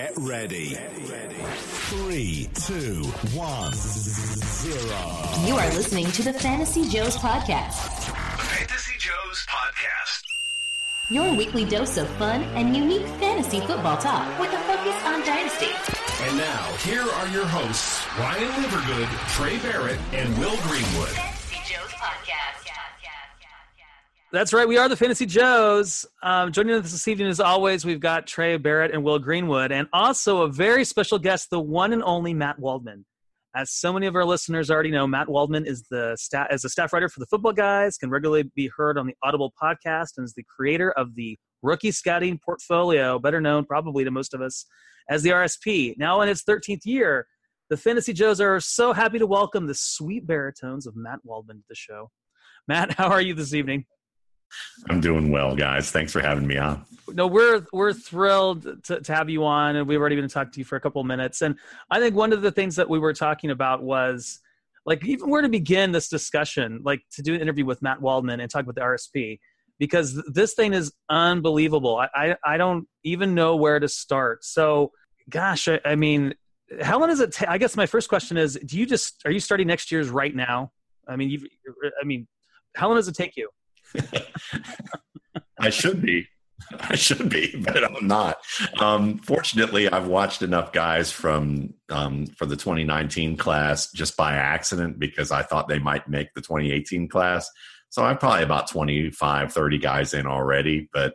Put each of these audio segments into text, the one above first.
Get ready. Three, two, one, zero. You are listening to the Fantasy Joes podcast, Fantasy Joe's podcast. your weekly dose of fun and unique fantasy football talk with a focus on dynasty. And now, here are your hosts, Ryan Livergood, Trey Barrett, and Will Greenwood. That's right. We are the Fantasy Joes. Um, joining us this evening, as always, we've got Trey Barrett and Will Greenwood, and also a very special guest, the one and only Matt Waldman. As so many of our listeners already know, Matt Waldman is the sta- as a staff writer for the Football Guys, can regularly be heard on the Audible podcast, and is the creator of the Rookie Scouting Portfolio, better known probably to most of us as the RSP. Now in its 13th year, the Fantasy Joes are so happy to welcome the sweet baritones of Matt Waldman to the show. Matt, how are you this evening? I'm doing well, guys. Thanks for having me on. no, we're we're thrilled to, to have you on, and we've already been talking to you for a couple of minutes. And I think one of the things that we were talking about was like even where to begin this discussion, like to do an interview with Matt Waldman and talk about the RSP, because this thing is unbelievable. I I, I don't even know where to start. So, gosh, I, I mean, how long does it? ta- I guess my first question is: Do you just are you starting next year's right now? I mean, you. I mean, how long does it take you? I should be. I should be, but I'm not. Um, fortunately, I've watched enough guys from um, for the 2019 class just by accident because I thought they might make the 2018 class. So I'm probably about 25, 30 guys in already. But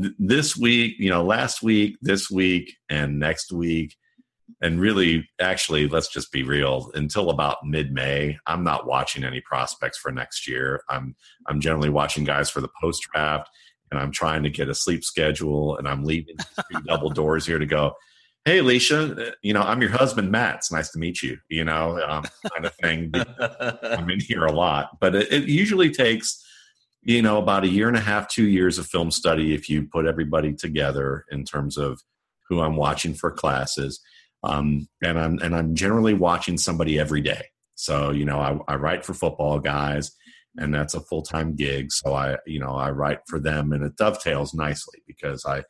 th- this week, you know, last week, this week, and next week, and really, actually, let's just be real. Until about mid-May, I'm not watching any prospects for next year. I'm I'm generally watching guys for the post draft, and I'm trying to get a sleep schedule, and I'm leaving double doors here to go. Hey, Alicia, you know I'm your husband, Matt. It's nice to meet you. You know, um, kind of thing. I'm in here a lot, but it, it usually takes you know about a year and a half, two years of film study if you put everybody together in terms of who I'm watching for classes. Um, and I'm and I'm generally watching somebody every day. So you know, I, I write for football guys, and that's a full time gig. So I you know I write for them, and it dovetails nicely because I,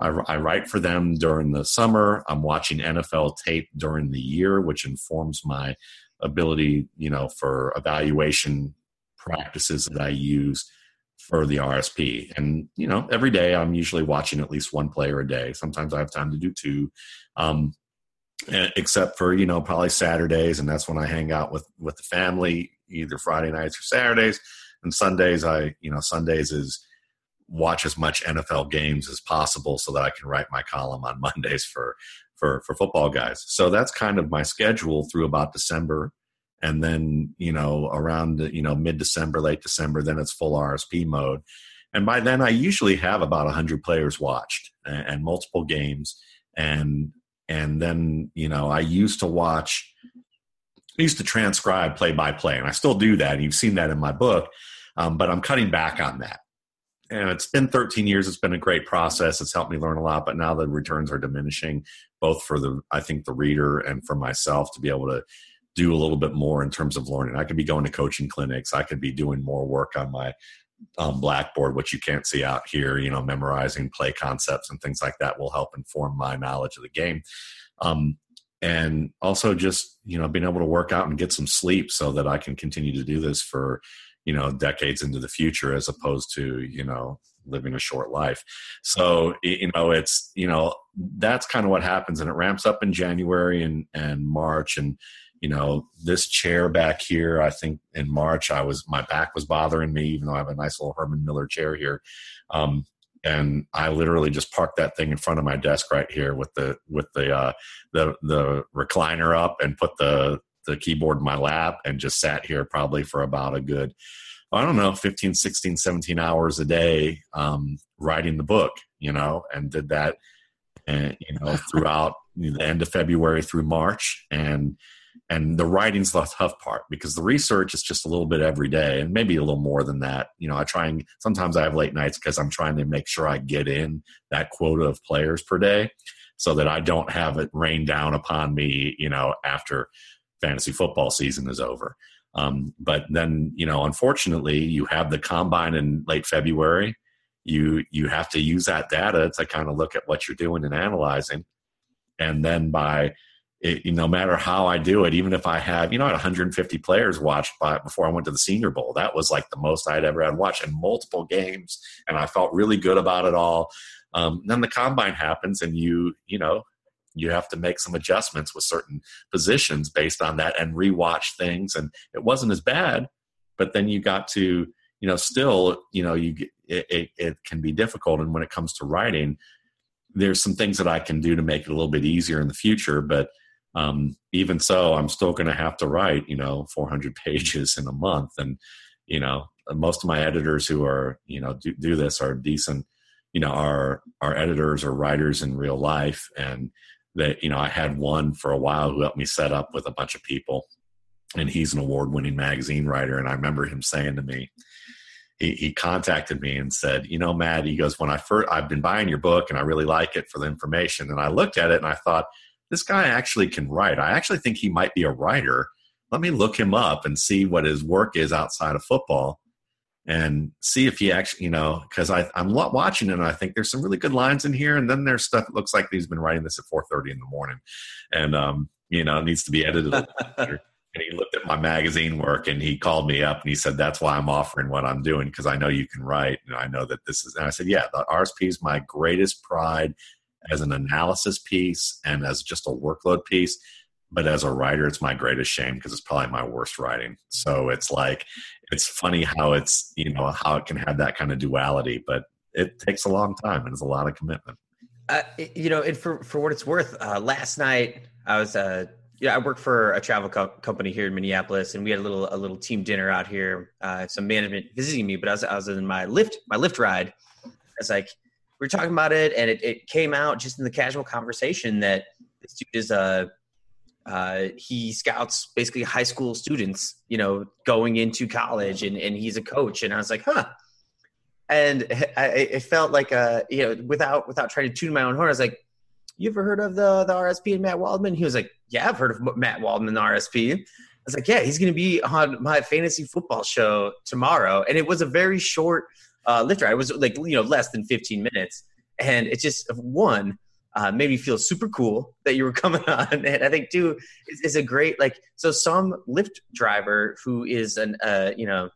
I I write for them during the summer. I'm watching NFL tape during the year, which informs my ability, you know, for evaluation practices that I use for the RSP. And you know, every day I'm usually watching at least one player a day. Sometimes I have time to do two. Um, Eh, except for you know probably Saturdays, and that's when I hang out with with the family, either Friday nights or Saturdays, and Sundays. I you know Sundays is watch as much NFL games as possible so that I can write my column on Mondays for for for football guys. So that's kind of my schedule through about December, and then you know around you know mid December, late December, then it's full RSP mode. And by then, I usually have about 100 players watched and, and multiple games. And and then you know i used to watch i used to transcribe play by play and i still do that you've seen that in my book um, but i'm cutting back on that. And it's been 13 years it's been a great process it's helped me learn a lot but now the returns are diminishing both for the i think the reader and for myself to be able to do a little bit more in terms of learning. I could be going to coaching clinics i could be doing more work on my um, blackboard which you can't see out here you know memorizing play concepts and things like that will help inform my knowledge of the game. Um, and also just you know being able to work out and get some sleep so that i can continue to do this for you know decades into the future as opposed to you know living a short life. So you know it's you know that's kind of what happens and it ramps up in january and and march and you know this chair back here i think in march i was my back was bothering me even though i have a nice little herman miller chair here. Um, and i literally just parked that thing in front of my desk right here with the with the uh the the recliner up and put the the keyboard in my lap and just sat here probably for about a good i don't know 15 16 17 hours a day um writing the book you know and did that and you know throughout the end of february through march. And and the writing's the tough part because the research is just a little bit every day and maybe a little more than that. You know i try and sometimes i have late nights because i'm trying to make sure i get in that quota of players per day so that i don't have it rain down upon me you know after fantasy football season is over. Um, but then you know unfortunately you have the combine in late february. You you have to use that data to kind of look at what you're doing and analyzing. And then by it, no matter how I do it, even if I have, you know, I had 150 players watched by before I went to the Senior Bowl. That was like the most I'd ever had watched in multiple games, and I felt really good about it all. Um, then the combine happens, and you, you know, you have to make some adjustments with certain positions based on that, and rewatch things. And it wasn't as bad, but then you got to, you know, still, you know, you it, it, it can be difficult. And when it comes to writing, there's some things that I can do to make it a little bit easier in the future, but um, even so, I'm still going to have to write, you know, 400 pages in a month. And, you know, most of my editors who are, you know, do, do this are decent, you know, are, are editors or writers in real life. And that, you know, I had one for a while who helped me set up with a bunch of people. And he's an award winning magazine writer. And I remember him saying to me, he, he contacted me and said, you know, Matt, he goes, when I first, I've been buying your book and I really like it for the information. And I looked at it and I thought, this guy actually can write. I actually think he might be a writer. Let me look him up and see what his work is outside of football and see if he actually, you know, because I'm watching it and I think there's some really good lines in here. And then there's stuff that looks like he's been writing this at 4.30 in the morning and, um, you know, it needs to be edited. and he looked at my magazine work and he called me up and he said, that's why I'm offering what I'm doing because I know you can write. And I know that this is, and I said, yeah, the RSP is my greatest pride as an analysis piece and as just a workload piece. But as a writer, it's my greatest shame because it's probably my worst writing. So it's like, it's funny how it's, you know, how it can have that kind of duality, but it takes a long time and it's a lot of commitment. Uh, you know, and for, for what it's worth, uh, last night I was, uh, yeah, I work for a travel co- company here in Minneapolis, and we had a little a little team dinner out here. Uh, some management visiting me, but I was I was in my Lyft my Lyft ride. I was like, we were talking about it, and it, it came out just in the casual conversation that this dude is a uh, he scouts basically high school students, you know, going into college, and and he's a coach. And I was like, huh. And I, it felt like a you know without without trying to tune my own horn, I was like, you ever heard of the the RSP and Matt Waldman? He was like, yeah, I've heard of Matt Waldman, the RSP. I was like, yeah, he's going to be on my fantasy football show tomorrow, and it was a very short uh, Lyft ride. It was like you know less than 15 minutes, and it just one uh, made me feel super cool that you were coming on, and I think two is, is a great like so some Lyft driver who is an uh, you know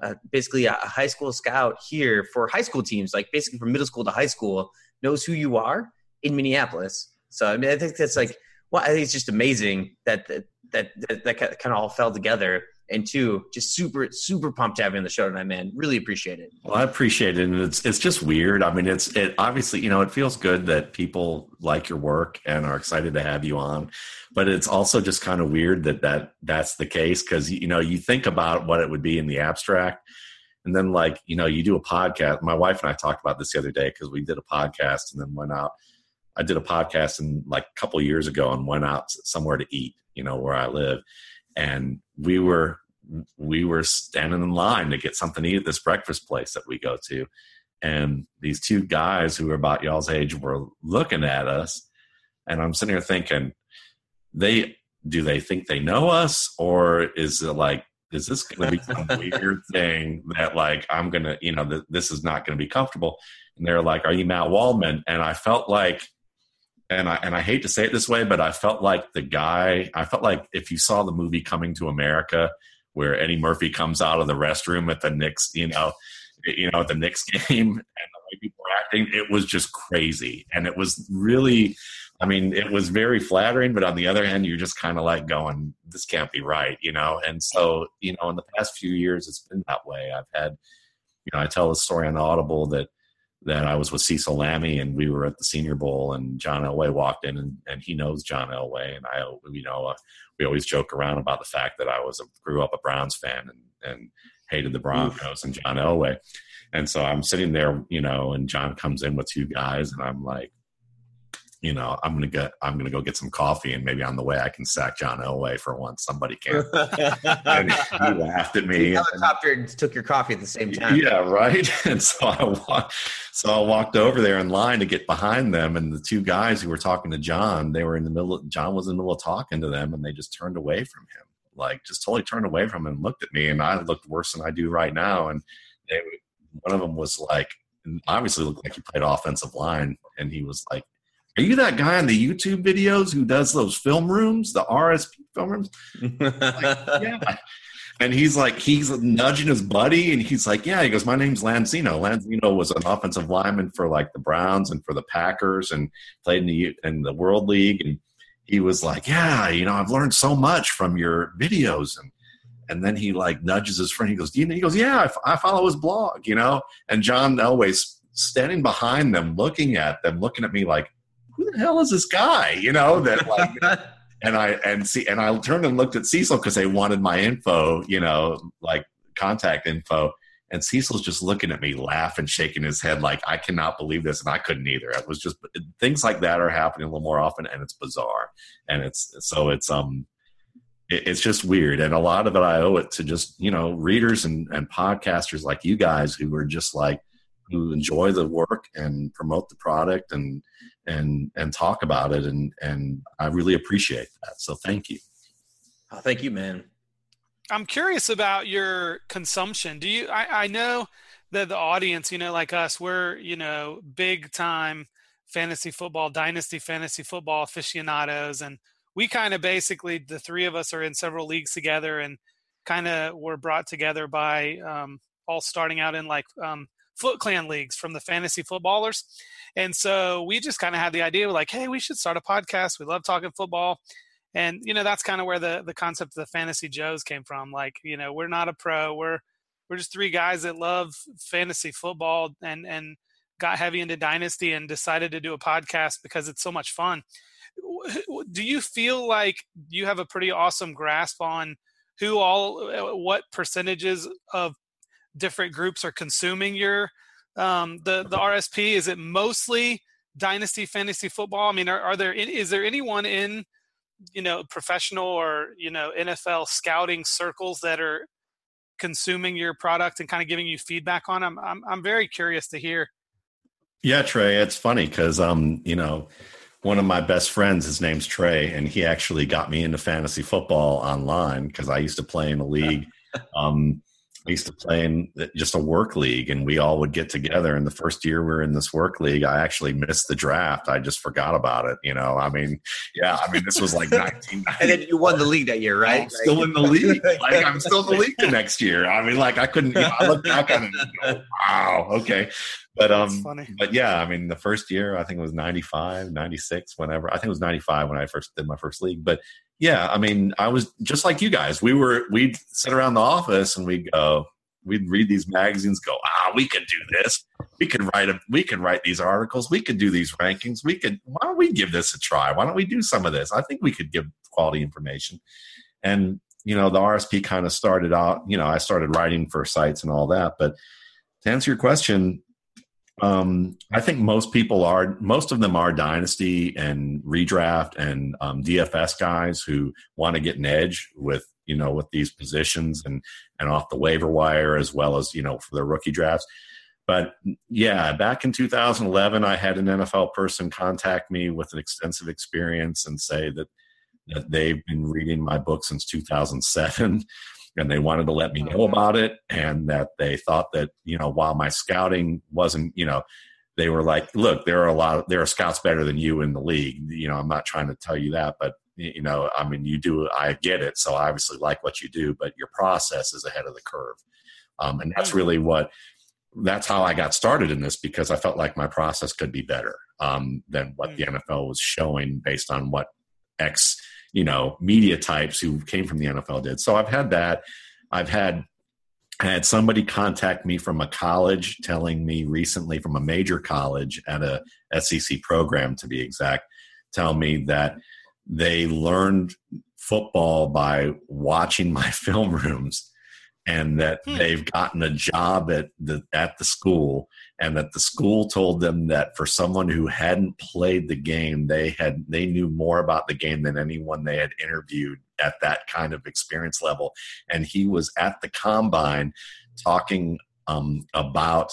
uh, basically a high school scout here for high school teams, like basically from middle school to high school, knows who you are in Minneapolis. So I mean, I think that's like well, I think it's just amazing that that that, that, that kind of all fell together and two, just super super pumped to have you on the show tonight, man. Really appreciate it. Well, I appreciate it, and it's it's just weird. I mean, it's it obviously you know it feels good that people like your work and are excited to have you on, but it's also just kind of weird that that that's the case because you know you think about what it would be in the abstract, and then like you know you do a podcast. My wife and I talked about this the other day because we did a podcast and then went out. I did a podcast and like a couple years ago and went out somewhere to eat, you know, where I live and we were we were standing in line to get something to eat at this breakfast place that we go to. And these two guys who were about y'all's age were looking at us and i'm sitting here thinking they do they think they know us or is it like is this going to be some weird thing that like i'm gonna you know th- this is not going to be comfortable? And they're like are you matt waldman and i felt like and I and I hate to say it this way, but I felt like the guy. I felt like if you saw the movie Coming to America, where Eddie Murphy comes out of the restroom at the Knicks, you know, you know, at the Knicks game, and the way people were acting, it was just crazy, and it was really. I mean, it was very flattering, but on the other hand, you're just kind of like going, "This can't be right," you know. And so, you know, in the past few years, it's been that way. I've had, you know, I tell the story on Audible that that I was with Cecil Lammey and we were at the Senior Bowl and John Elway walked in and, and he knows John Elway and I, you know, uh, we always joke around about the fact that I was a, grew up a Browns fan and, and hated the Broncos and John Elway. And so I'm sitting there, you know, and John comes in with two guys and I'm like, you know, I'm gonna get, I'm gonna go get some coffee, and maybe on the way I can sack John Elway for once. Somebody can. and he laughed at me. Helicopter and took your coffee at the same time. Yeah, right. And so I walked, so I walked over there in line to get behind them, and the two guys who were talking to John, they were in the middle. Of, John was in the middle of talking to them, and they just turned away from him, like just totally turned away from him and looked at me, and I looked worse than I do right now. And they, one of them was like, obviously looked like he played offensive line, and he was like are you that guy on the YouTube videos who does those film rooms, the RSP film rooms? Like, yeah. And he's like, he's nudging his buddy, and he's like, yeah. He goes, my name's Lanzino. Lanzino was an offensive lineman for like the Browns and for the Packers, and played in the in the World League. And he was like, yeah, you know, I've learned so much from your videos, and and then he like nudges his friend. He goes, you, he goes, yeah, I, f- I follow his blog, you know. And John Elway's standing behind them, looking at them, looking at me like, who the hell is this guy? You know that like. and I and see and I turned and looked at Cecil because they wanted my info, you know, like contact info. And Cecil's just looking at me, laughing, shaking his head like I cannot believe this, and I couldn't either. It was just things like that are happening a little more often, and it's bizarre, and it's so it's um it, it's just weird, and a lot of it I owe it to just you know readers and and podcasters like you guys who are just like who enjoy the work and promote the product and and and talk about it and and I really appreciate that. So thank you. Oh, thank you, man. I'm curious about your consumption. Do you? I, I know that the audience, you know, like us, we're you know big time fantasy football, dynasty fantasy football aficionados, and we kind of basically the three of us are in several leagues together, and kind of were brought together by um, all starting out in like um, Foot Clan leagues from the fantasy footballers. And so we just kind of had the idea like, hey, we should start a podcast. We love talking football. And you know, that's kind of where the the concept of the fantasy Joes came from. Like, you know, we're not a pro. We're we're just three guys that love fantasy football and and got heavy into dynasty and decided to do a podcast because it's so much fun. Do you feel like you have a pretty awesome grasp on who all what percentages of different groups are consuming your um, the the RSP? Is it mostly dynasty fantasy football? I mean, are, are there is there anyone in you know professional or you know NFL scouting circles that are consuming your product and kind of giving you feedback on? I'm I'm, I'm very curious to hear. Yeah, Trey, it's funny because um, you know, one of my best friends, his name's Trey, and he actually got me into fantasy football online because I used to play in a league. Um, I used to play in just a work league, and we all would get together. And the first year we were in this work league, I actually missed the draft. I just forgot about it. You know, I mean, yeah, I mean, this was like 19. and then you won the league that year, right? I'm still in the league. Like I'm still in the league the next year. I mean, like I couldn't. You know, I look back on it go, "Wow, okay." But um, but yeah, I mean, the first year I think it was 95, 96, whenever. I think it was 95 when I first did my first league. But yeah, I mean, I was just like you guys. We were we'd sit around the office and we'd go, we'd read these magazines, go, ah, we could do this. We could write a, we could write these articles. We could do these rankings. We could. Why don't we give this a try? Why don't we do some of this? I think we could give quality information. And you know, the RSP kind of started out. You know, I started writing for sites and all that. But to answer your question, um, I think most people are, most of them are dynasty and redraft and um, DFS guys who want to get an edge with, you know, with these positions and, and off the waiver wire as well as, you know, for their rookie drafts. But yeah, back in 2011, I had an NFL person contact me with an extensive experience and say that, that they've been reading my book since 2007 and they wanted to let me know about it and that they thought that you know while my scouting wasn't you know they were like look there are a lot of, there are scouts better than you in the league. You know i'm not trying to tell you that but you know i mean you do i get it so i obviously like what you do but your process is ahead of the curve. Um, and that's really what that's how i got started in this because i felt like my process could be better um, than what the nfl was showing based on what x you know media types who came from the NFL did. So I've had that. I've had I had somebody contact me from a college telling me recently from a major college at a SEC program to be exact, tell me that they learned football by watching my film rooms and that hmm. they've gotten a job at the at the school and that the school told them that for someone who hadn't played the game they had they knew more about the game than anyone they had interviewed at that kind of experience level and he was at the combine talking um, about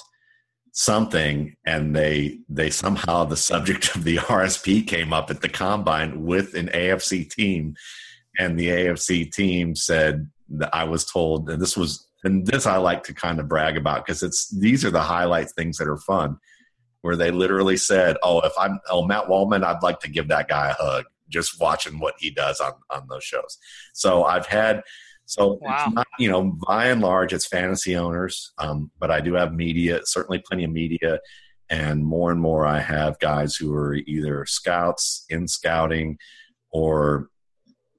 something and they they somehow the subject of the RSP came up at the combine with an AFC team and the AFC team said that I was told, and this was, and this I like to kind of brag about because it's these are the highlight things that are fun. where they literally said, "Oh, if I'm oh Matt Waldman, I'd like to give that guy a hug." Just watching what he does on on those shows. So I've had so Wow. it's not, you know, by and large, it's fantasy owners, um, but I do have media, certainly plenty of media, and more and more I have guys who are either scouts in scouting or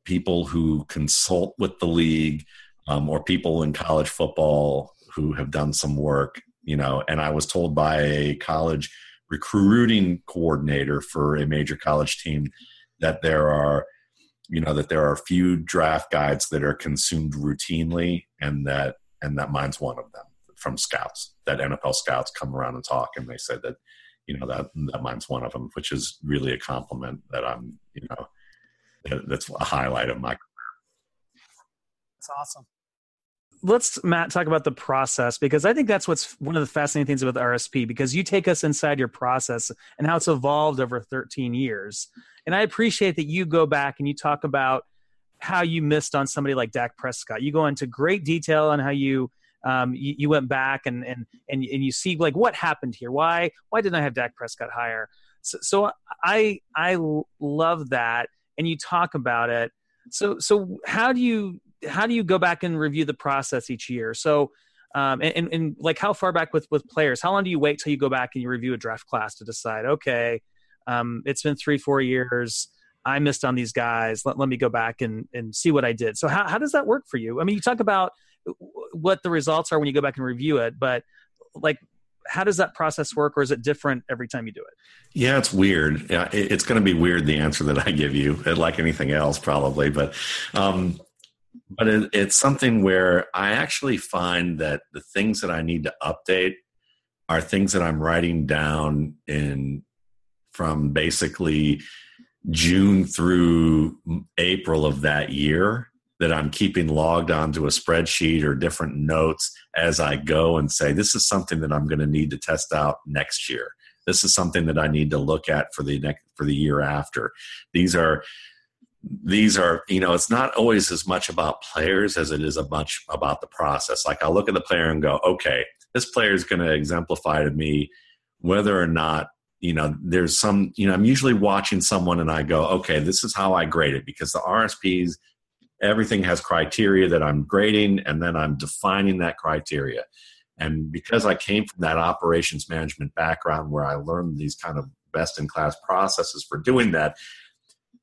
people who consult with the league um, or people in college football who have done some work, you know. And I was told by a college recruiting coordinator for a major college team that there are you know that there are a few draft guides that are consumed routinely and that and that mine's one of them from scouts that nfl scouts come around and talk and they said that you know that that mine's one of them which is really a compliment that i'm you know that's a highlight of my career. That's awesome. let's matt talk about the process because i think that's what's one of the fascinating things about the rsp because you take us inside your process and how it's evolved over 13 years. And i appreciate that you go back and you talk about how you missed on somebody like dak prescott. You go into great detail on how you um, you, you went back and, and and and you see like what happened here. Why why didn't i have dak prescott higher? So, so i i love that and you talk about it. So so how do you how do you go back and review the process each year? So um, and, and, and like how far back with with players? How long do you wait till you go back and you review a draft class to decide okay um, it's been three four years. I missed on these guys. Let, let me go back and and see what i did. So how, how does that work for you? I mean you talk about what the results are when you go back and review it but like how does that process work or is it different every time you do it Yeah, it's weird. It's going to be weird the answer that I give you, like anything else, probably. But, um, but it, it's something where I actually find that the things that I need to update are things that I'm writing down in from basically June through April of that year that I'm keeping logged onto a spreadsheet or different notes as I go and say, this is something that I'm going to need to test out next year this is something that I need to look at for the next for the year after. These are these are you know it's not always as much about players as it is a much about the process. Like I look at the player and go, okay, this player is going to exemplify to me whether or not you know there's some you know I'm usually watching someone and I go, okay, this is how I grade it because the RSPs everything has criteria that I'm grading and then I'm defining that criteria. And because I came from that operations management background where I learned these kind of best in class processes for doing that,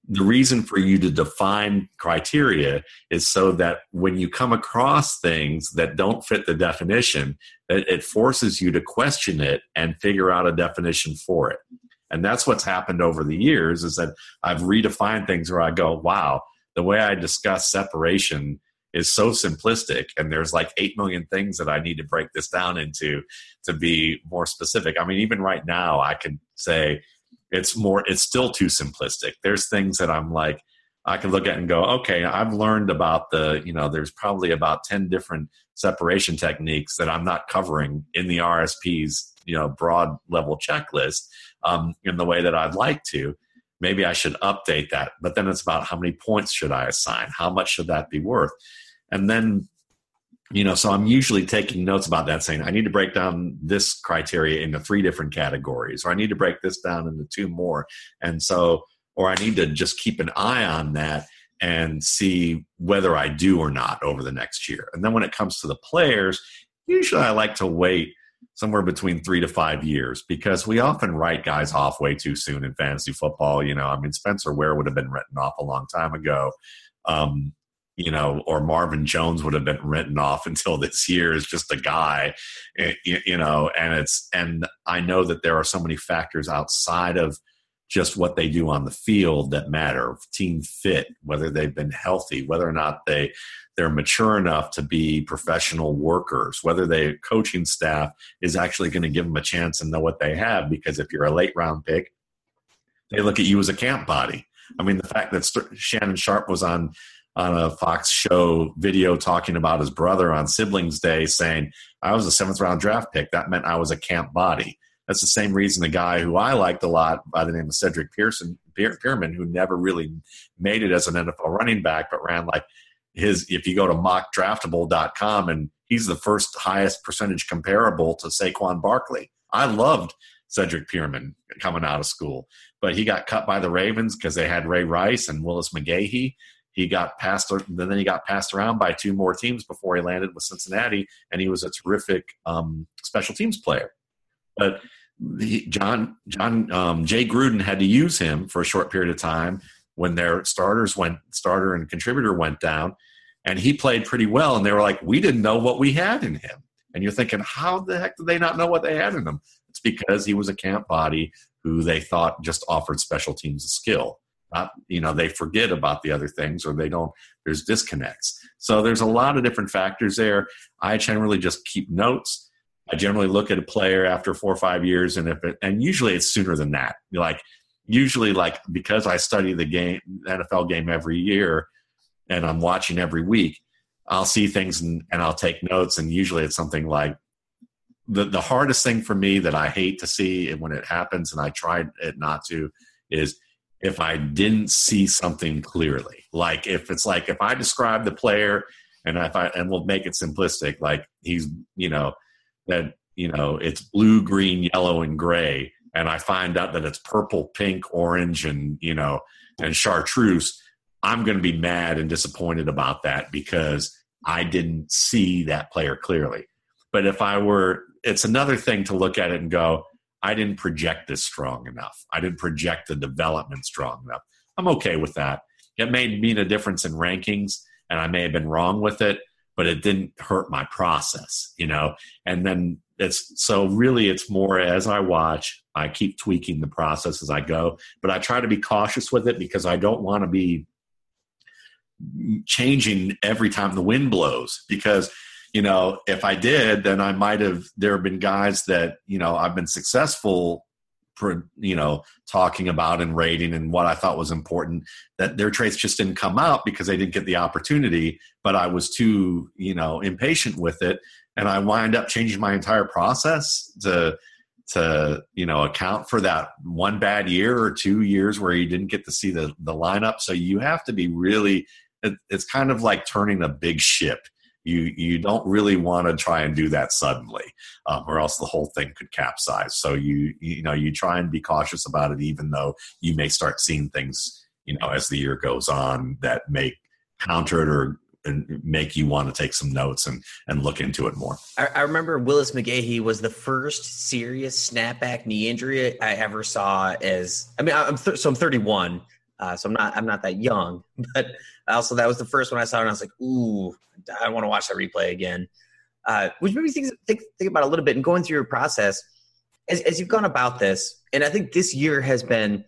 the reason for you to define criteria is so that when you come across things that don't fit the definition, it forces you to question it and figure out a definition for it. And that's what's happened over the years is that I've redefined things where I go, wow, the way I discuss separation is so simplistic and there's like 8 million things that I need to break this down into to be more specific. I mean even right now I can say it's more it's still too simplistic. There's things that I'm like I can look at and go, okay, I've learned about the, you know, there's probably about 10 different separation techniques that I'm not covering in the RSP's, you know, broad level checklist um, in the way that I'd like to maybe I should update that. But then it's about how many points should I assign? How much should that be worth? And then, you know, so I'm usually taking notes about that, saying I need to break down this criteria into three different categories, or I need to break this down into two more. And so, or I need to just keep an eye on that and see whether I do or not over the next year. And then when it comes to the players, usually I like to wait somewhere between three to five years because we often write guys off way too soon in fantasy football. You know, I mean, Spencer Ware would have been written off a long time ago. Um, you know, or Marvin Jones would have been written off until this year is just a guy, eh, you, you know, and it's, and I know that there are so many factors outside of just what they do on the field that matter team fit whether they've been healthy whether or not they they're mature enough to be professional workers whether the coaching staff is actually going to give them a chance and know what they have because if you're a late round pick they look at you as a camp body. I mean the fact that shannon sharpe was on on a fox show video talking about his brother on siblings day saying i was a seventh round draft pick. That meant i was a camp body that's the same reason the guy who I liked a lot by the name of Cedric Pearson, Peerman, who never really made it as an NFL running back, but ran like his. If you go to mockdraftable.com and he's the first highest percentage comparable to Saquon Barkley. I loved Cedric Peerman coming out of school. But he got cut by the Ravens because they had Ray Rice and Willis McGahee. He got passed, then he got passed around by two more teams before he landed with Cincinnati, and he was a terrific um, special teams player. But he, John John um, Jay Gruden had to use him for a short period of time when their starters went starter and contributor went down, and he played pretty well. And they were like, "We didn't know what we had in him." And you're thinking, how the heck did they not know what they had in him? It's because he was a camp body who they thought just offered special teams a skill. Not, you know, they forget about the other things or they don't, there's disconnects. So there's a lot of different factors there. I generally just keep notes. I generally look at a player after four or five years, and if it, and usually it's sooner than that. Like usually, like because I study the game, NFL game every year, and I'm watching every week. I'll see things and, and I'll take notes, and usually it's something like the the hardest thing for me that I hate to see when it happens, and I tried it not to, is if I didn't see something clearly. Like if it's like if I describe the player and if I and we'll make it simplistic, like he's you know that you know it's blue, green, yellow, and gray, and I find out that it's purple, pink, orange, and you know and chartreuse. I'm going to be mad and disappointed about that because I didn't see that player clearly. But if I were, it's another thing to look at it and go, I didn't project this strong enough. I didn't project the development strong enough. I'm okay with that. It may mean a difference in rankings, and I may have been wrong with it, but it didn't hurt my process, you know? And then it's so really it's more as I watch, I keep tweaking the process as I go, but I try to be cautious with it because I don't want to be changing every time the wind blows because you know, if I did, then I might have. There have been guys that you know I've been successful, you know, talking about and rating and what I thought was important. That their traits just didn't come out because they didn't get the opportunity. But I was too, you know, impatient with it, and I wind up changing my entire process to to you know account for that one bad year or two years where you didn't get to see the the lineup. So you have to be really. It, it's kind of like turning a big ship you you don't really want to try and do that suddenly um, or else the whole thing could capsize so you you know you try and be cautious about it even though you may start seeing things you know as the year goes on that may counter it or make you want to take some notes and and look into it more. I, I remember Willis McGahee was the first serious snapback knee injury I ever saw. As I mean, I'm th- so I'm 31, uh, so I'm not I'm not that young, but also that was the first one I saw, and I was like, ooh, I want to watch that replay again. Uh, which made me think, think think about a little bit and going through your process as, as you've gone about this. And I think this year has been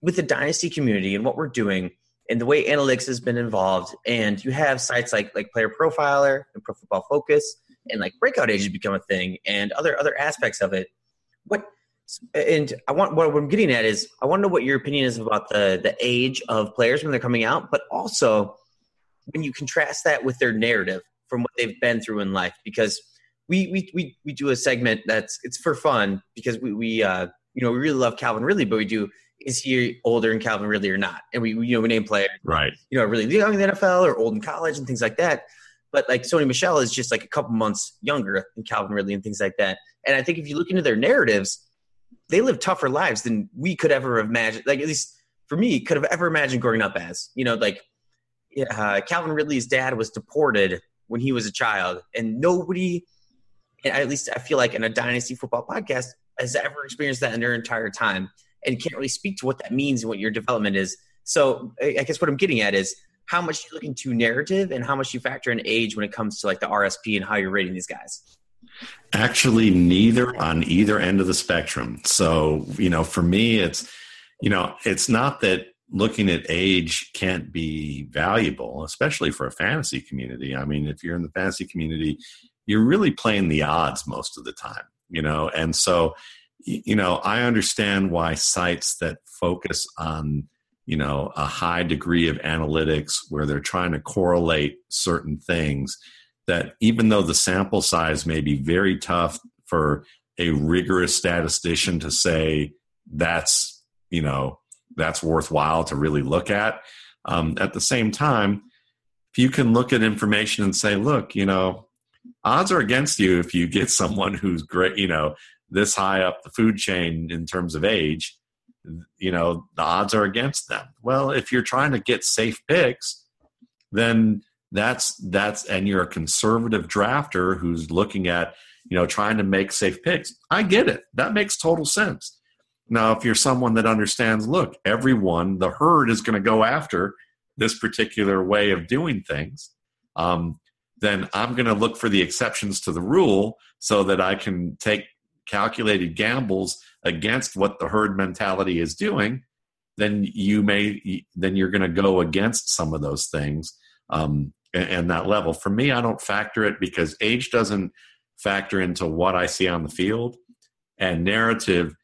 with the dynasty community and what we're doing and the way analytics has been involved. And you have sites like like Player Profiler and Pro Football Focus and like Breakout Age has become a thing and other other aspects of it. What and I want what I'm getting at is I want to know what your opinion is about the the age of players when they're coming out, but also when you contrast that with their narrative from what they've been through in life. Because we we we, we do a segment that's it's for fun because we we uh, you know we really love Calvin Ridley, but we do is he older than Calvin Ridley or not? And we you know we name players right you know really young in the NFL or old in college and things like that. But like Sony Michel is just like a couple months younger than Calvin Ridley and things like that. And I think if you look into their narratives they live tougher lives than we could ever imagine. Like at least for me, could have ever imagined growing up as. You know, like uh, Calvin Ridley's dad was deported when he was a child, and nobody, at least I feel like in a dynasty football podcast, has ever experienced that in their entire time, and can't really speak to what that means and what your development is. So I guess what I'm getting at is how much you look into narrative and how much you factor in age when it comes to like the RSP and how you're rating these guys. Actually, neither on either end of the spectrum. So, you know, for me, it's, you know, it's not that looking at age can't be valuable, especially for a fantasy community. I mean, if you're in the fantasy community, you're really playing the odds most of the time, you know, and so, you know, I understand why sites that focus on, you know, a high degree of analytics where they're trying to correlate certain things that even though the sample size may be very tough for a rigorous statistician to say that's you know that's worthwhile to really look at um, at the same time if you can look at information and say look you know odds are against you if you get someone who's great you know this high up the food chain in terms of age, you know, the odds are against them. Well, if you're trying to get safe picks, then that's that's and you're a conservative drafter who's looking at, you know, trying to make safe picks. I get it. That makes total sense. Now, if you're someone that understands, look, everyone, the herd is going to go after this particular way of doing things, um, then I'm going to look for the exceptions to the rule so that I can take calculated gambles against what the herd mentality is doing. Then you may, then you're going to go against some of those things um, and, that level. For me, I don't factor it because age doesn't factor into what I see on the field, and narrative.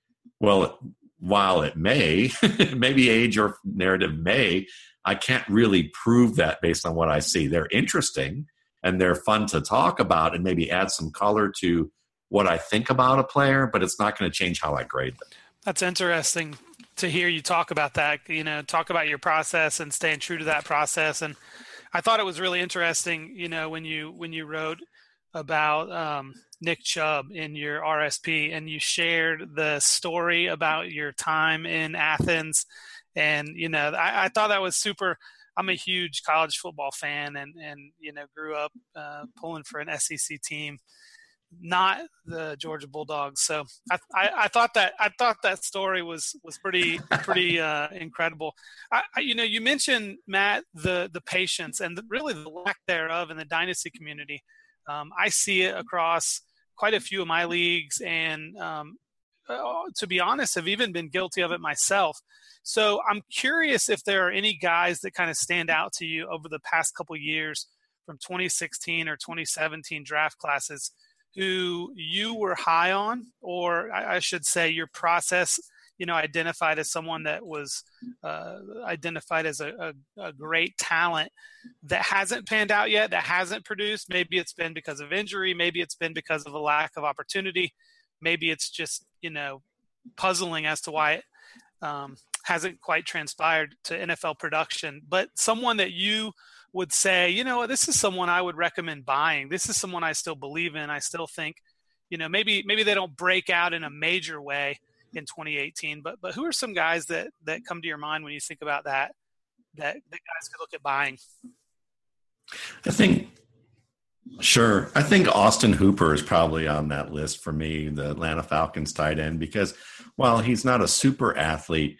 Well, while it may, maybe age or narrative may, I can't really prove that based on what I see. They're interesting and they're fun to talk about and maybe add some color to what I think about a player, but it's not going to change how I grade them. That's interesting to hear you talk about that. You know, talk about your process and staying true to that process. And I thought it was really interesting. You know, when you when you wrote about um, Nick Chubb in your RSP and you shared the story about your time in Athens and you know I, I, thought that was super i'm a huge college football fan and and you know grew up uh, pulling for an sec team not the georgia bulldogs. So I, I, I thought that i thought that story was was pretty pretty uh, incredible. I, you know you mentioned matt the the patience and the, really the lack thereof in the dynasty community. Um, i see it across quite a few of my leagues and um, uh, to be honest, have even been guilty of it myself. So I'm curious if there are any guys that kind of stand out to you over the past couple years from 2016 or 2017 draft classes who you were high on, or I should say your process, you know, identified as someone that was uh, identified as a, a, a great talent that hasn't panned out yet, that hasn't produced. Maybe it's been because of injury, maybe it's been because of a lack of opportunity maybe it's just you know puzzling as to why it um, hasn't quite transpired to NFL production. But someone that you would say, you know, this is someone I would recommend buying. This is someone I still believe in. I still think, you know, maybe maybe they don't break out in a major way in 2018. But but who are some guys that that come to your mind when you think about that that that guys could look at buying? I think Sure. I think Austin Hooper is probably on that list for me, the Atlanta Falcons tight end, because while he's not a super athlete,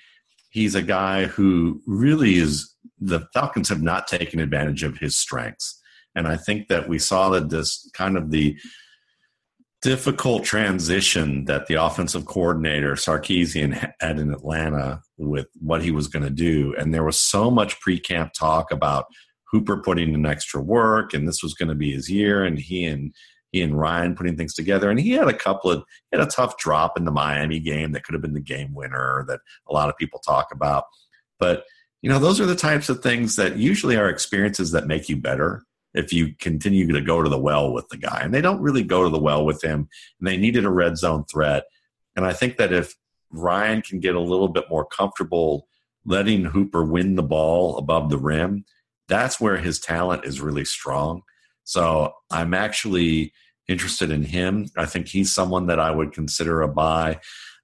he's a guy who really is the Falcons have not taken advantage of his strengths. And I think that we saw that this kind of the difficult transition that the offensive coordinator Sarkisian had in Atlanta with what he was going to do. And there was so much pre camp talk about Hooper putting in extra work, and this was going to be his year, and he and he and Ryan putting things together. And he had a couple of he had a tough drop in the Miami game that could have been the game winner that a lot of people talk about. But you know, those are the types of things that usually are experiences that make you better if you continue to go to the well with the guy. And they don't really go to the well with him, and they needed a red zone threat. And I think that if Ryan can get a little bit more comfortable letting Hooper win the ball above the rim, that's where his talent is really strong. So I'm actually interested in him. I think he's someone that I would consider a buy.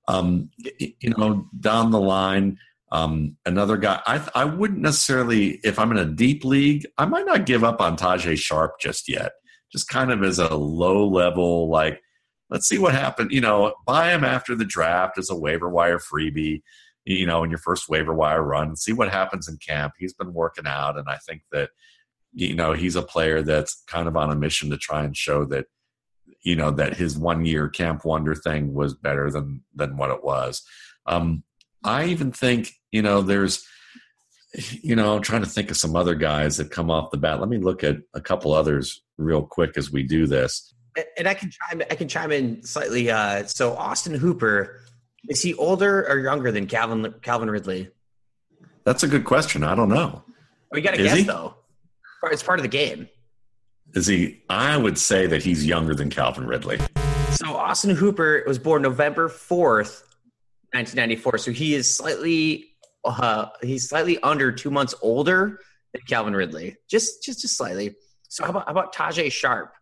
Um, you know, down the line, um, another guy. I I wouldn't necessarily, if I'm in a deep league, I might not give up on Tajae Sharpe just yet. Just kind of as a low level, like let's see what happened. You know, buy him after the draft as a waiver wire freebie you know, in your first waiver wire run see what happens in camp. He's been working out, and I think that you know he's a player that's kind of on a mission to try and show that you know that his one year camp wonder thing was better than than what it was. Um, I even think you know there's you know I'm trying to think of some other guys that come off the bat. Let me look at a couple others real quick as we do this. And I can chime I can chime in slightly. Uh, so Austin Hooper is he older or younger than Calvin Calvin Ridley? That's a good question. I don't know. We got to guess he? though. It's part of the game. Is he? I would say that he's younger than Calvin Ridley. So Austin Hooper was born November fourth, nineteen ninety four. So he is slightly uh, he's slightly under two months older than Calvin Ridley, just just just slightly. So how about how about Tajae Sharpe?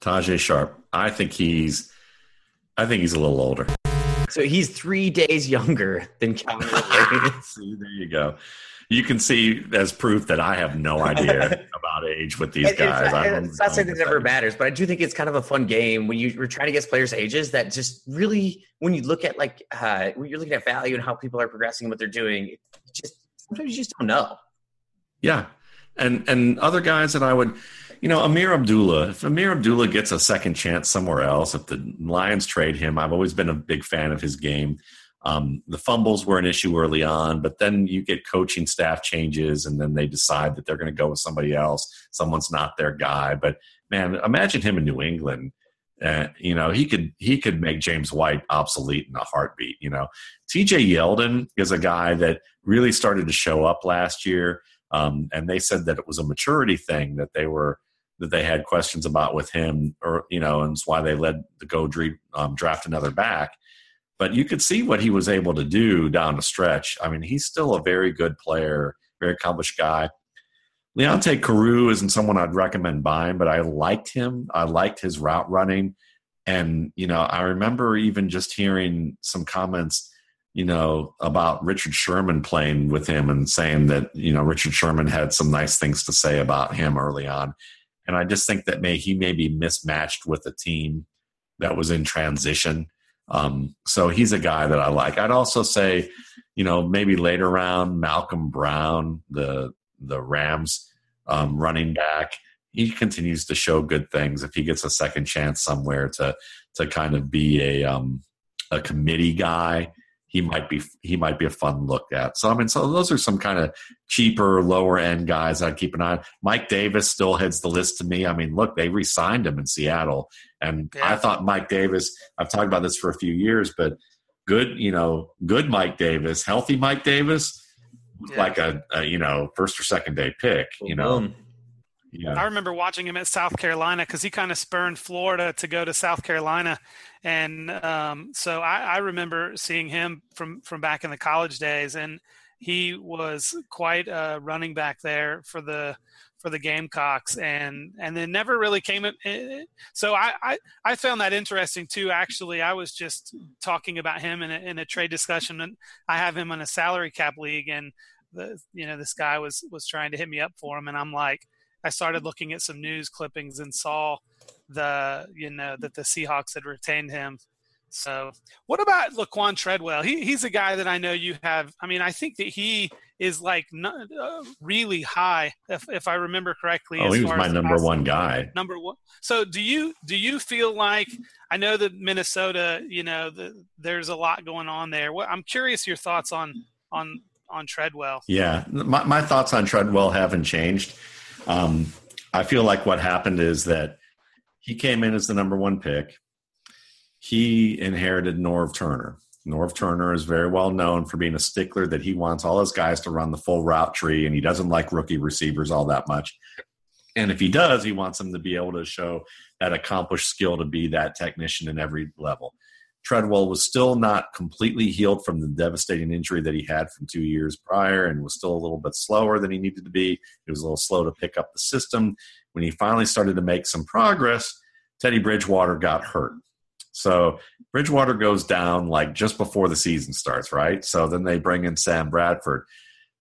Tajae Sharpe. I think he's I think he's a little older. So he's three days younger than Calvin Ridley. see, there you go. You can see as proof that I have no idea about age with these guys. It's, I and don't it's not saying it never matters, but I do think it's kind of a fun game when you, you're trying to guess players' ages. That just really, when you look at like uh, when you're looking at value and how people are progressing and what they're doing, it just sometimes you just don't know. Yeah, and and other guys that I would, you know, Ameer Abdullah. If Ameer Abdullah gets a second chance somewhere else, if the Lions trade him, I've always been a big fan of his game. Um, the fumbles were an issue early on, but then you get coaching staff changes, and then they decide that they're going to go with somebody else. Someone's not their guy. But man, imagine him in New England. Uh, you know, he could he could make James White obsolete in a heartbeat. You know, T.J. Yeldon is a guy that really started to show up last year, um, and they said that it was a maturity thing that they were that they had questions about with him, or you know, and it's why they led the go um, draft another back. But you could see what he was able to do down the stretch. I mean, he's still a very good player, very accomplished guy. Leonte Carroo isn't someone I'd recommend buying, but I liked him. I liked his route running. And, you know, I remember even just hearing some comments, you know, about Richard Sherman playing with him and saying that, you know, Richard Sherman had some nice things to say about him early on. And I just think that may he may be mismatched with a team that was in transition. Um, so he's a guy that I like. I'd also say, you know, maybe later round, Malcolm Brown, the the Rams um, running back. He continues to show good things. If he gets a second chance somewhere to to kind of be a um, a committee guy, he might be he might be a fun look at. So I mean, so those are some kind of cheaper, lower end guys I'd keep an eye on. Mike Davis still heads the list to me. I mean, look, they re-signed him in Seattle, and Yeah. I thought Mike Davis. I've talked about this for a few years, but good, you know, good Mike Davis, healthy Mike Davis, Yeah. like a, a you know first or second day pick. You know, Boom. yeah. I remember watching him at South Carolina because he kind of spurned Florida to go to South Carolina, and um, so I, I remember seeing him from from back in the college days, and he was quite a running back there for the for the Gamecocks, and and then never really came. So I, I I found that interesting too. Actually, I was just talking about him in a, in a trade discussion, and I have him in a salary cap league, and the you know this guy was was trying to hit me up for him, and I'm like. I started looking at some news clippings and saw the you know that the Seahawks had retained him. So, what about Laquan Treadwell? He, he's a guy that I know you have. I mean, I think that he is like not, uh, really high, if, if I remember correctly. Oh, as he was my number one guy. Number one. So, do you do you feel like I know that Minnesota? You know, the, there's a lot going on there. What, I'm curious your thoughts on on on Treadwell. Yeah, my, my thoughts on Treadwell haven't changed. Um, I feel like what happened is that he came in as the number one pick. He inherited Norv Turner. Norv Turner is very well known for being a stickler that he wants all his guys to run the full route tree, and he doesn't like rookie receivers all that much. And if he does, he wants them to be able to show that accomplished skill to be that technician in every level. Treadwell was still not completely healed from the devastating injury that he had from two years prior and was still a little bit slower than he needed to be. He was a little slow to pick up the system. When he finally started to make some progress, Teddy Bridgewater got hurt. So Bridgewater goes down like just before the season starts, right? So then they bring in Sam Bradford.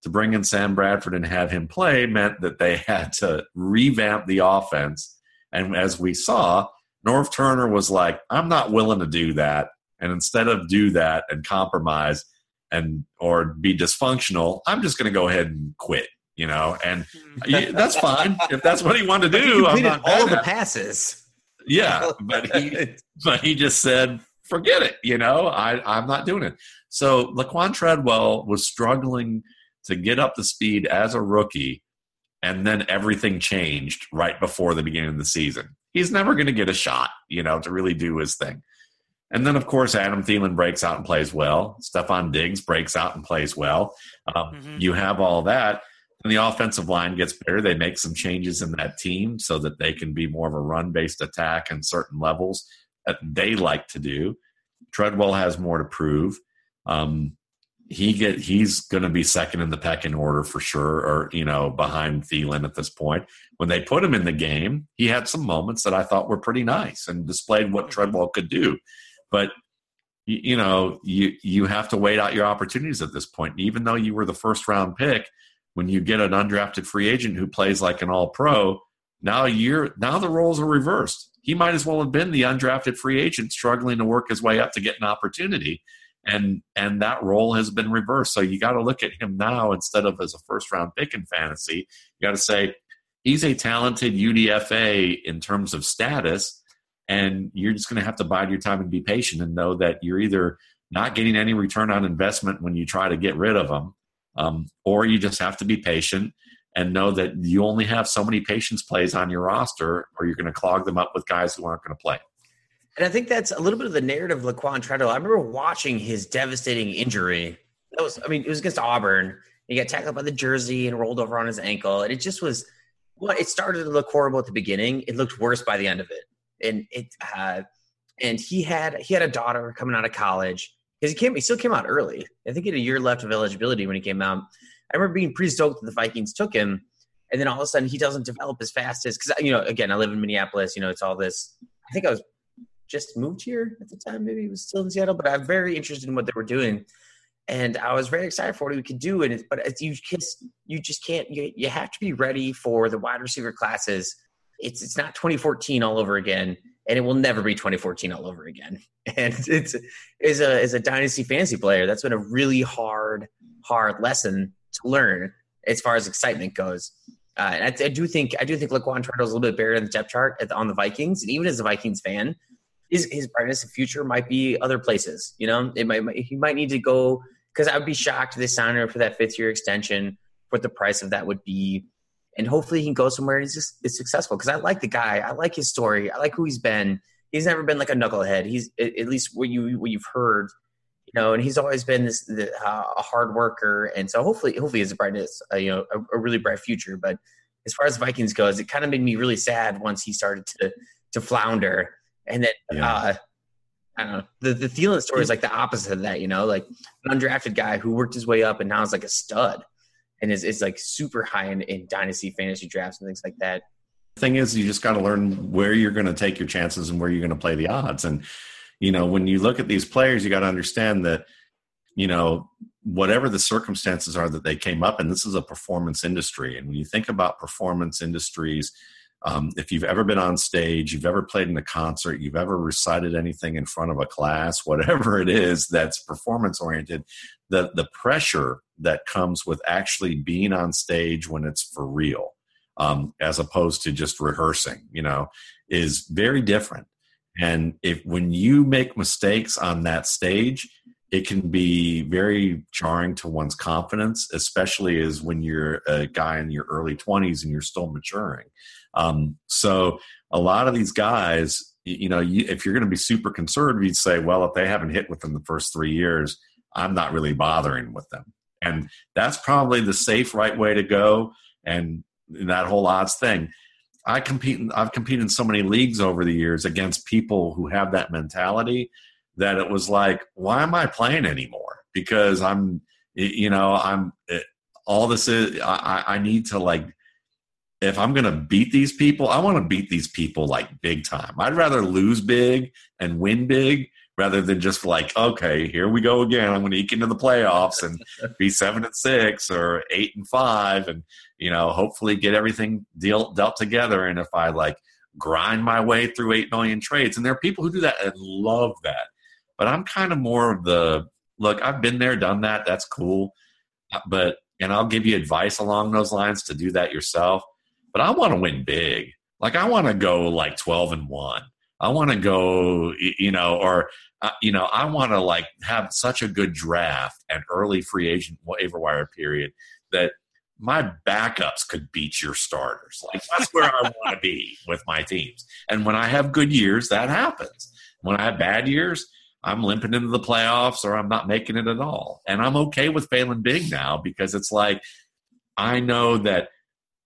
To bring in Sam Bradford and have him play meant that they had to revamp the offense. And as we saw, Norv Turner was like, I'm not willing to do that. And instead of do that and compromise and or be dysfunctional, I'm just going to go ahead and quit. You know, and hmm. that's fine if that's what he wanted to He do. I'm completed not all the passes. Yeah, but he but he just said, "Forget it." You know, I I'm not doing it. So Laquan Treadwell was struggling to get up to speed as a rookie, and then everything changed right before the beginning of the season. He's never going to get a shot, you know, to really do his thing. And then, of course, Adam Thielen breaks out and plays well. Stefon Diggs breaks out and plays well. Um, Mhm. You have all that. And the offensive line gets better. They make some changes in that team so that they can be more of a run based attack in certain levels that they like to do. Treadwell has more to prove. Um, he get he's going to be second in the pecking order for sure, or you know behind Thielen at this point. When they put him in the game, he had some moments that I thought were pretty nice and displayed what Treadwell could do. but you, know you you have to wait out your opportunities at this point. Even though you were the first round pick, when you get an undrafted free agent who plays like an all pro, now you're now the roles are reversed. He might as well have been the undrafted free agent struggling to work his way up to get an opportunity. And and that role has been reversed. So you got to look at him now instead of as a first round pick in fantasy. You got to say he's a talented UDFA in terms of status, and you're just going to have to bide your time and be patient and know that you're either not getting any return on investment when you try to get rid of them, um, or you just have to be patient and know that you only have so many patience plays on your roster, or you're going to clog them up with guys who aren't going to play. And I think that's a little bit of the narrative of Laquan Treadwell. I remember watching his devastating injury. That was, I mean, it was against Auburn. He got tackled by the jersey and rolled over on his ankle, and it just was. Well, it started to look horrible at the beginning. It looked worse by the end of it, and it. Uh, and he had he had a daughter coming out of college because he came he still came out early. I think he had a year left of eligibility when he came out. I remember being pretty stoked that the Vikings took him, and then all of a sudden he doesn't develop as fast as because you know again I live in Minneapolis. You know it's all this. I think I was just moved here at the time. Maybe he was still in Seattle, but I'm very interested in what they were doing, and I was very excited for what we could do. And it, but you just you just can't. You, you have to be ready for the wide receiver classes. It's it's not 2014 all over again, and it will never be 2014 all over again. And it's as a as a dynasty fantasy player, that's been a really hard hard lesson to learn as far as excitement goes. Uh, and I, I, do think I do think Laquan Treadwell is a little bit better in the depth chart the, on the Vikings, and even as a Vikings fan, his his brightness of future might be other places. You know, it might he might need to go because I would be shocked if they signed him for that fifth year extension. What the price of that would be, and hopefully he can go somewhere and he's just is successful. Because I like the guy, I like his story, I like who he's been. He's never been like a knucklehead. He's at least what you what you've heard you know, and he's always been this the, uh, a hard worker, and so hopefully, hopefully, it's a brightness, uh, you know, a, a, really bright future. But as far as Vikings goes, it kind of made me really sad once he started to to flounder, and then yeah. uh, I don't know. The the Thielen story is like the opposite of that, you know, like an undrafted guy who worked his way up and now is like a stud, and is is like super high in, in dynasty fantasy drafts and things like that. The thing is, you just got to learn where you're going to take your chances and where you're going to play the odds, and you know, when you look at these players, you got to understand that, you know, whatever the circumstances are that they came up in, this is a performance industry. And when you think about performance industries, um, if you've ever been on stage, you've ever played in a concert, you've ever recited anything in front of a class, whatever it is that's performance oriented, the the pressure that comes with actually being on stage when it's for real, um, as opposed to just rehearsing, you know, is very different. And if when you make mistakes on that stage, it can be very jarring to one's confidence, especially as when you're a guy in your early 20s and you're still maturing. Um, so a lot of these guys, you know, you, if you're going to be super conservative, you'd say, well, if they haven't hit within the first three years, I'm not really bothering with them. And that's probably the safe, right way to go. And that whole odds thing. I compete. I've competed in so many leagues over the years against people who have that mentality that it was like, why am I playing anymore? Because I'm, you know, I'm all this is. I, I need to like, if I'm going to beat these people, I want to beat these people like big time. I'd rather lose big and win big rather than just like, okay, here we go again. I'm going to eke into the playoffs and be seven and six or eight and five, and you know, hopefully get everything deal, dealt together. And if I like grind my way through eight million trades, and there are people who do that and love that, but I'm kind of more of the look. I've been there, done that. That's cool, but and I'll give you advice along those lines to do that yourself. But I want to win big. Like I want to go like 12 and one. I want to go, you know, or uh, you know, I want to like have such a good draft and early free agent waiver wire period that my backups could beat your starters. Like that's where I want to be with my teams. And when I have good years, that happens. When I have bad years, I'm limping into the playoffs or I'm not making it at all. And I'm okay with failing big now because it's like I know that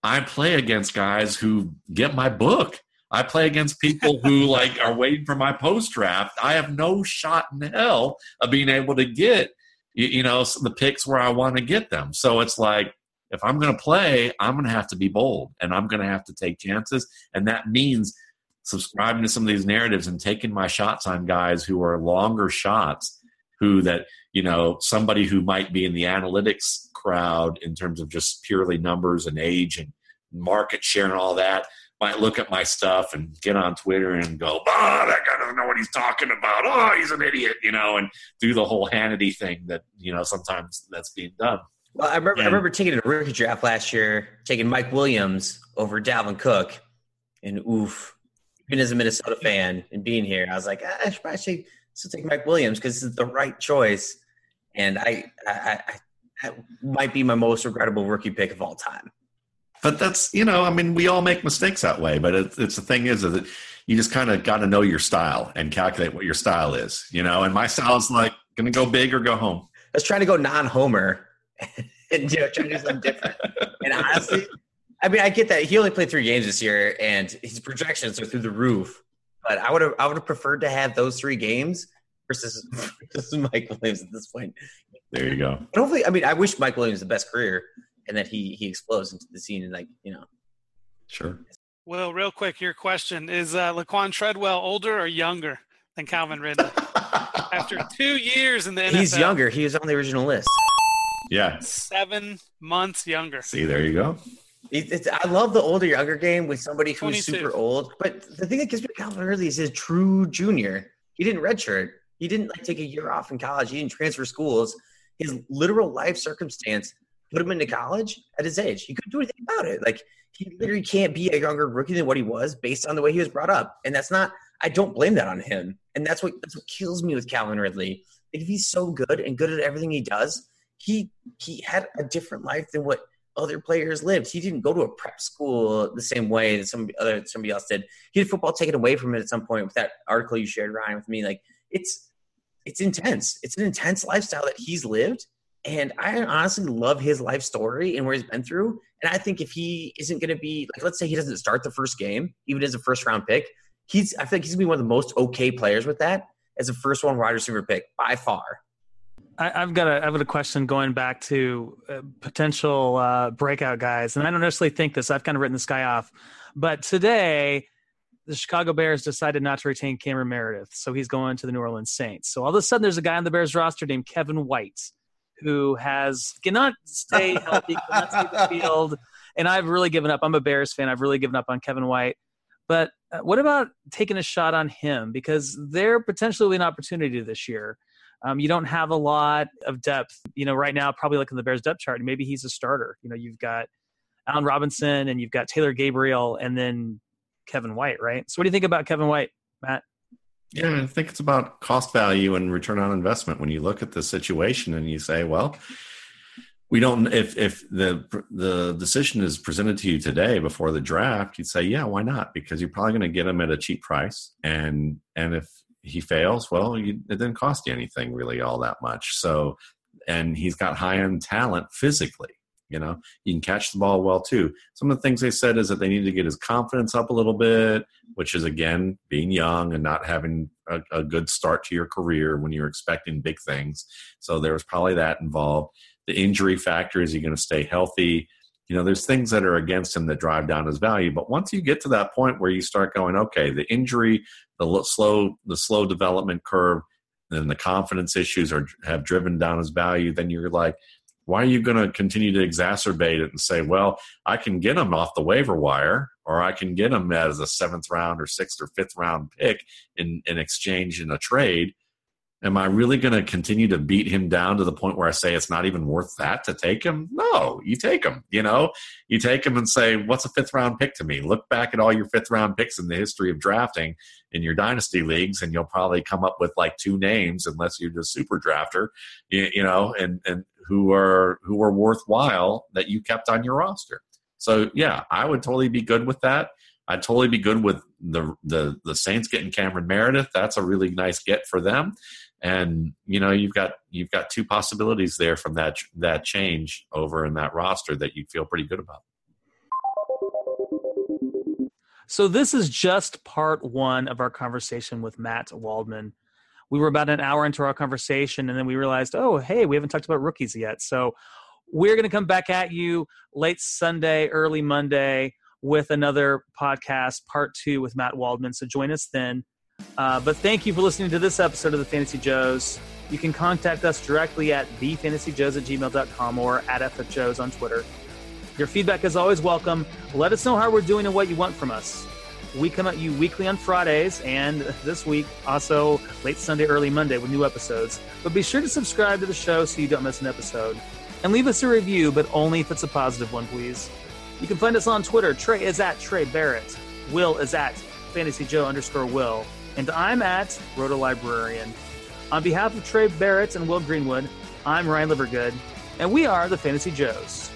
I play against guys who get my book I play against people who like are waiting for my post draft. I have no shot in hell of being able to get you, know the picks where I want to get them. So it's like if I'm going to play, I'm going to have to be bold and I'm going to have to take chances, and that means subscribing to some of these narratives and taking my shots on guys who are longer shots, who that you know somebody who might be in the analytics crowd in terms of just purely numbers and age and market share and all that might look at my stuff and get on Twitter and go, "Oh, that guy doesn't know what he's talking about. Oh, he's an idiot," you know, and do the whole Hannity thing that you know sometimes that's being done. Well, I remember, I remember taking a rookie draft last year, taking Mike Williams over Dalvin Cook, and oof, even as a Minnesota fan and being here, I was like, ah, I should probably still take Mike Williams because it's the right choice, and I, I, I, I might be my most regrettable rookie pick of all time. But that's you know, I mean, we all make mistakes that way. But it, it's the thing is, is that you just kind of got to know your style and calculate what your style is, you know. And my style is like going to go big or go home. I was trying to go non-homer and you know trying to do something different. And honestly, I mean, I get that he only played three games this year, and his projections are through the roof. But I would have, I would have preferred to have those three games versus, versus Mike Williams at this point. There you go. But hopefully, I mean, I wish Mike Williams the best career, and that he he explodes into the scene and like you know. Sure. Well, real quick, your question is uh, Laquan Treadwell older or younger than Calvin Ridley? After two years in the NFL, he's younger. He was on the original list. Yeah. Seven months younger. See, there you go. It's, I love the older younger game with somebody who's 22. super old. But the thing that gives me Calvin Ridley is his true junior. He didn't redshirt. He didn't like take a year off in college. He didn't transfer schools. His literal life circumstance put him into college at his age. He couldn't do anything about it. Like he literally can't be a younger rookie than what he was based on the way he was brought up. And that's not. I don't blame that on him. And that's what that's what kills me with Calvin Ridley. If he's so good and good at everything he does, he he had a different life than what other players lived. He didn't go to a prep school the same way that some other somebody else did. He had football taken away from him at some point with that article you shared, Ryan, with me. Like it's it's intense. It's an intense lifestyle that he's lived. And I honestly love his life story and where he's been through. And I think if he isn't going to be like, let's say he doesn't start the first game, even as a first round pick, he's I feel like he's going to be one of the most okay players with that as a first one wide receiver pick by far. I, have got a I've got a question going back to uh, potential uh, breakout guys, and I don't necessarily think this. I've kind of written this guy off, but today the Chicago Bears decided not to retain Cameron Meredith, so he's going to the New Orleans Saints. So all of a sudden, there's a guy on the Bears roster named Kevin White who has cannot stay healthy, cannot stay the field, and I've really given up. I'm a Bears fan. I've really given up on Kevin White. But uh, what about taking a shot on him because they're potentially an opportunity this year. Um, you don't have a lot of depth. You know, right now, probably looking at the Bears depth chart, and maybe he's a starter. You know, you've got Allen Robinson and you've got Taylor Gabriel and then Kevin White, right? So, what do you think about Kevin White, Matt? Yeah, I think it's about cost value and return on investment. When you look at the situation and you say, well, we don't if if the the decision is presented to you today before the draft you'd say yeah why not because you're probably going to get him at a cheap price and and if he fails, well, you, it didn't cost you anything really all that much. So, and he's got high end talent physically. You know, he can catch the ball well too. Some of the things they said is that they need to get his confidence up a little bit, which is again being young and not having a, a good start to your career when you're expecting big things. So there was probably that involved. The injury factor is he going to stay healthy? you know there's things that are against him that drive down his value but once you get to that point where you start going okay the injury the slow the slow development curve and the confidence issues are have driven down his value then you're like why are you going to continue to exacerbate it and say well i can get him off the waiver wire or i can get him as a seventh round or sixth or fifth round pick in, in exchange in a trade Am I really going to continue to beat him down to the point where I say it's not even worth that to take him? No, you take him. You know, you take him and say, "What's a fifth round pick to me?" Look back at all your fifth round picks in the history of drafting in your dynasty leagues, and you'll probably come up with like two names, unless you're just super drafter, you, you know, and and who are who are worthwhile that you kept on your roster. So yeah, I would totally be good with that. I'd totally be good with the the the Saints getting Cameron Meredith. That's a really nice get for them and you know you've got you've got two possibilities there from that that change over in that roster that you feel pretty good about so this is just part one of our conversation with matt waldman we were about an hour into our conversation and then we realized oh hey we haven't talked about rookies yet so we're going to come back at you late sunday early monday with another podcast, part two with Matt Waldman. So join us then. Uh, but thank you for listening to this episode of the Fantasy Joes. You can contact us directly at thefantasyjoes at gmail.com or at FFJoes on Twitter. Your feedback is always welcome. Let us know how we're doing and what you want from us. We come at you weekly on Fridays, and this week also late Sunday, early Monday with new episodes. But be sure to subscribe to the show so you don't miss an episode. And leave us a review, but only if it's a positive one, please. You can find us on Twitter. Trey is at Trey Barrett. Will is at Fantasy Joe underscore Will. And I'm at Roto Librarian. On behalf of Trey Barrett and Will Greenwood, I'm Ryan Livergood, and we are the Fantasy Joes.